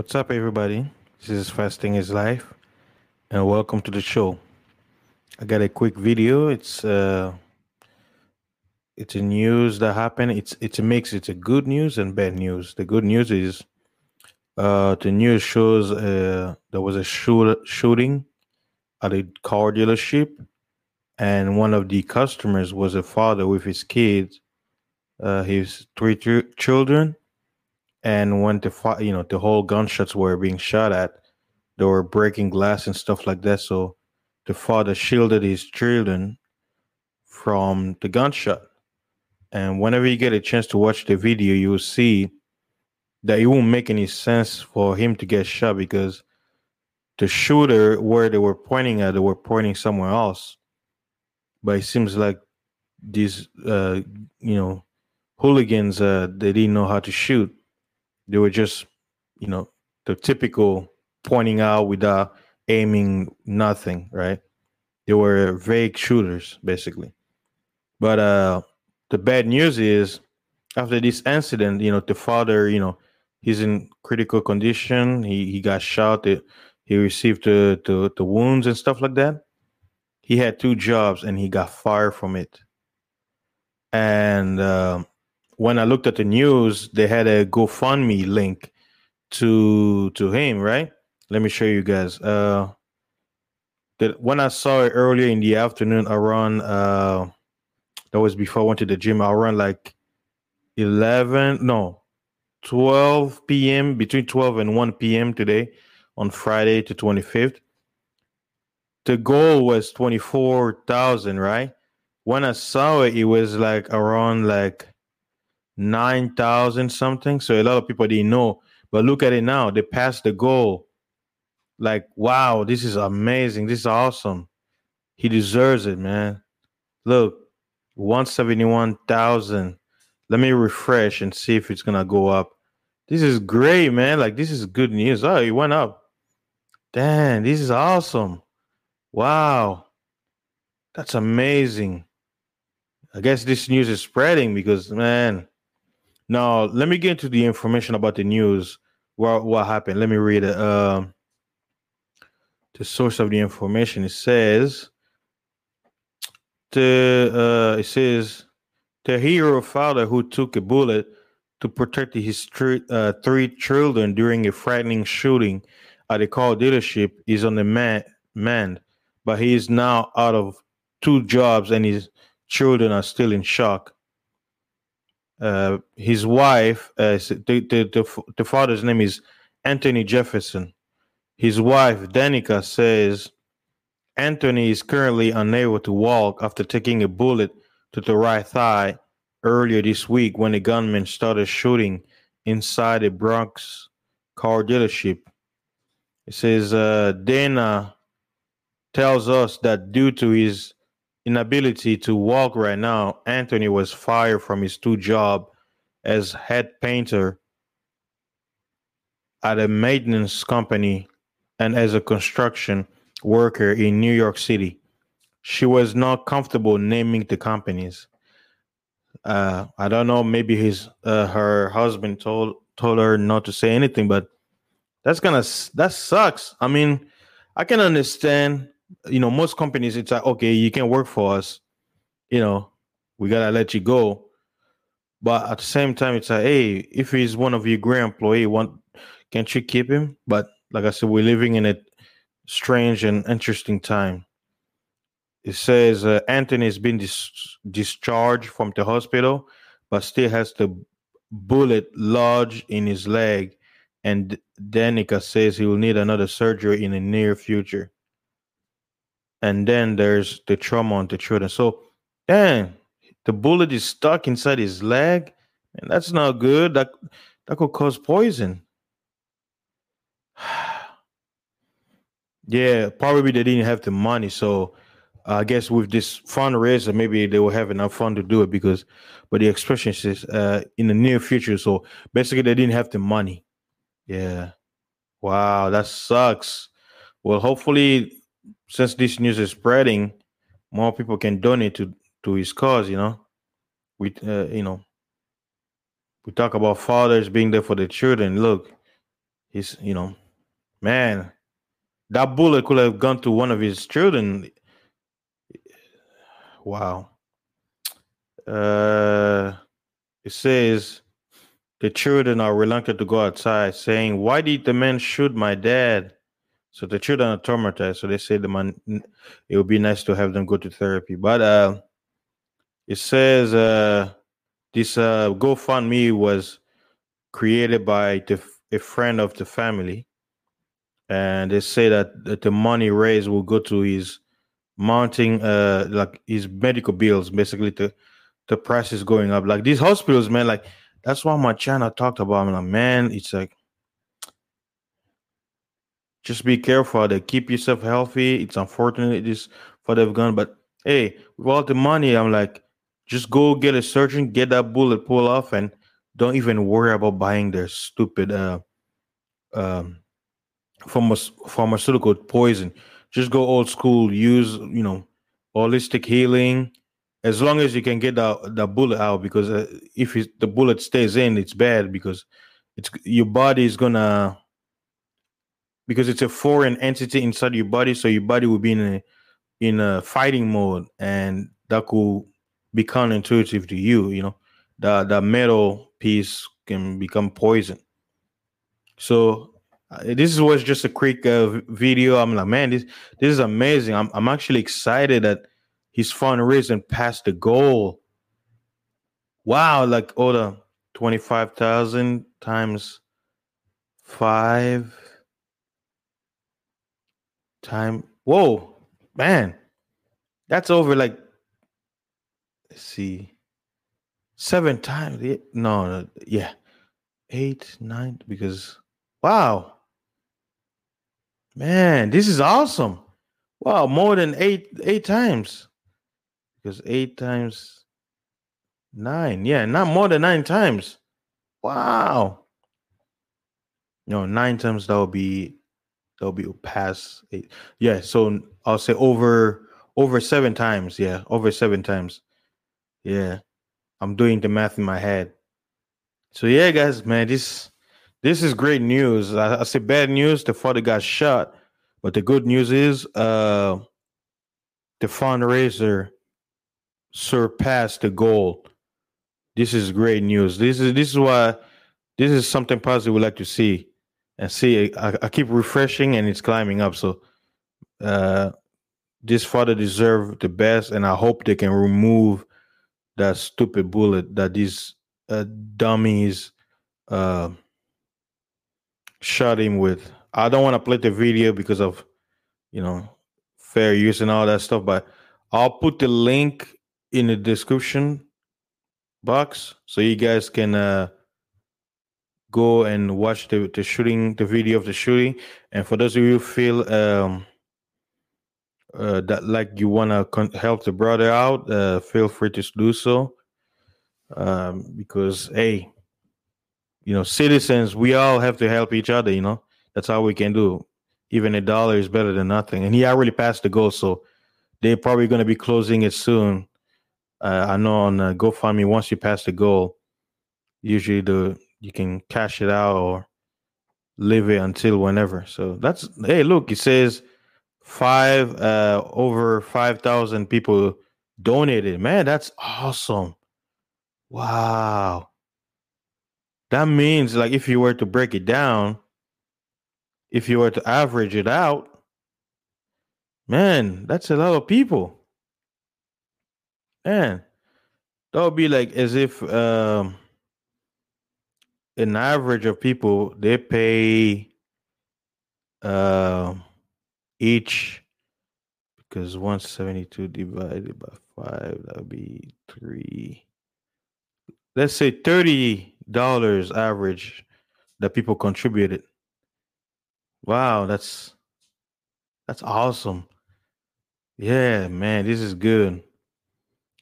What's up, everybody? This is Fasting is Life, and welcome to the show. I got a quick video. It's uh, it's a news that happened. It's it's a mix. It's a good news and bad news. The good news is uh, the news shows uh, there was a shoot, shooting at a car dealership, and one of the customers was a father with his kids, uh, his three ch- children, and when the you know the whole gunshots were being shot at, they were breaking glass and stuff like that. So the father shielded his children from the gunshot. And whenever you get a chance to watch the video, you will see that it won't make any sense for him to get shot because the shooter where they were pointing at, they were pointing somewhere else. But it seems like these, uh, you know, hooligans, uh, they didn't know how to shoot. They were just, you know, the typical pointing out without aiming nothing, right? They were vague shooters, basically. But uh the bad news is after this incident, you know, the father, you know, he's in critical condition. He he got shot. He received the, the, the wounds and stuff like that. He had two jobs and he got fired from it. And uh, when I looked at the news, they had a GoFundMe link to to him, right? Let me show you guys. Uh, that when I saw it earlier in the afternoon around uh, that was before I went to the gym. I Around like eleven, no, twelve p.m. between twelve and one p.m. today on Friday to 25th. The goal was 24,000, right? When I saw it, it was like around like 9,000 something. So a lot of people didn't know. But look at it now. They passed the goal. Like, wow, this is amazing. This is awesome. He deserves it, man. Look, 171,000. Let me refresh and see if it's going to go up. This is great, man. Like, this is good news. Oh, it went up. Damn, this is awesome. Wow. That's amazing. I guess this news is spreading because man. Now let me get into the information about the news. What what happened? Let me read it. Um, the source of the information. It says the uh, it says the hero father who took a bullet to protect his three, uh, three children during a frightening shooting at a car dealership is on the man, mend, but he is now out of two jobs and his children are still in shock. Uh, his wife, uh, the, the, the, the father's name is Anthony Jefferson. His wife, Danica, says Anthony is currently unable to walk after taking a bullet to the right thigh earlier this week when a gunman started shooting inside a Bronx car dealership. It says uh, Dana tells us that due to his inability to walk right now, Anthony was fired from his two job as head painter at a maintenance company and as a construction worker in New York City. She was not comfortable naming the companies. Uh, I don't know. Maybe his uh, her husband told told her not to say anything, but that's gonna that sucks. I mean, I can understand. You know, most companies, it's like okay, you can work for us. You know, we gotta let you go. But at the same time, it's like, hey, if he's one of your great employee, want can't you keep him? But like I said, we're living in a strange and interesting time. It says uh, Anthony has been dis- discharged from the hospital, but still has the bullet lodged in his leg and Danica says he will need another surgery in the near future. And then there's the trauma on the children. So, damn, the bullet is stuck inside his leg, and that's not good. That that could cause poison. yeah, probably they didn't have the money, so uh, I guess with this fundraiser, maybe they will have enough fun to do it because, but the expression says uh, in the near future. So basically, they didn't have the money. Yeah. Wow, that sucks. Well, hopefully, since this news is spreading, more people can donate to to his cause. You know, we uh, you know we talk about fathers being there for the children. Look, he's you know, man, that bullet could have gone to one of his children. Wow. Uh, it says the children are reluctant to go outside, saying, "Why did the man shoot my dad?" So the children are traumatized. So they say the man, it would be nice to have them go to therapy. But uh, it says uh, this uh, GoFundMe was created by the, a friend of the family, and they say that, that the money raised will go to his mounting, uh, like his medical bills. Basically, the the price is going up. Like these hospitals, man. Like that's why my channel talked about. I'm like, man, it's like just be careful to keep yourself healthy. It's unfortunate this for they've gone, but hey, with all the money, I'm like, just go get a surgeon, get that bullet pull off, and don't even worry about buying their stupid uh um pharma- pharmaceutical poison. Just go old school, use you know holistic healing. As long as you can get the the bullet out, because uh, if it, the bullet stays in, it's bad because it's your body is gonna because it's a foreign entity inside your body, so your body will be in a in a fighting mode, and that could be counterintuitive to you. You know, the the metal piece can become poison. So uh, this was just a quick uh, video. I'm like, man, this this is amazing. I'm I'm actually excited that his fundraising passed the goal. Wow, like all the twenty five thousand times five time. Whoa, man, that's over like. Let's see, seven times. No, no, yeah, eight, nine. Because wow, man, this is awesome. Wow, more than eight, eight times. Because eight times nine, yeah, not more than nine times. Wow. No, nine times that would be That'll be past eight. Yeah, so I'll say over over seven times. Yeah, over seven times. Yeah, I'm doing the math in my head. So yeah, guys, man, this this is great news. I, I say bad news. The father got shot, but the good news is uh the fundraiser surpassed the goal. This is great news. This is this is why this is something positive we like to see and see I, I, keep refreshing and it's climbing up. So uh this father deserve the best and i hope they can remove that stupid bullet that these uh, dummies uh shot him with. I don't want to play the video because of you know fair use and all that stuff but i'll put the link in the description box so you guys can uh go and watch the, the shooting, the video of the shooting. And for those of you who feel um, uh, that like you want to con- help the brother out, uh, feel free to do so. Um, because hey, you know, citizens, we all have to help each other. You know, that's all we can do. Even a dollar is better than nothing. And he already passed the goal, so they're probably going to be closing it soon. Uh, I know on uh, GoFundMe, once you pass the goal, usually the you can cash it out or leave it until whenever. So that's hey, look, it says five uh over five thousand people donated. Man, that's awesome. Wow. That means like if you were to break it down, if you were to average it out, man, that's a lot of people. Man, that would be like as if um an average of people they pay uh, each because 172 divided by 5 that would be 3 let's say $30 average that people contributed. Wow that's that's awesome. Yeah man this is good.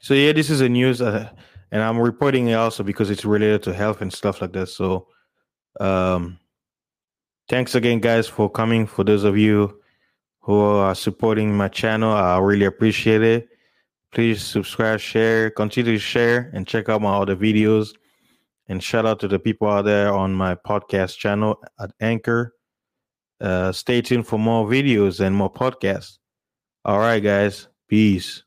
So yeah this is a news uh, and I'm reporting it also because it's related to health and stuff like that. So, um, thanks again, guys, for coming. For those of you who are supporting my channel, I really appreciate it. Please subscribe, share, continue to share, and check out my other videos. And shout out to the people out there on my podcast channel at Anchor. Uh, stay tuned for more videos and more podcasts. All right, guys. Peace.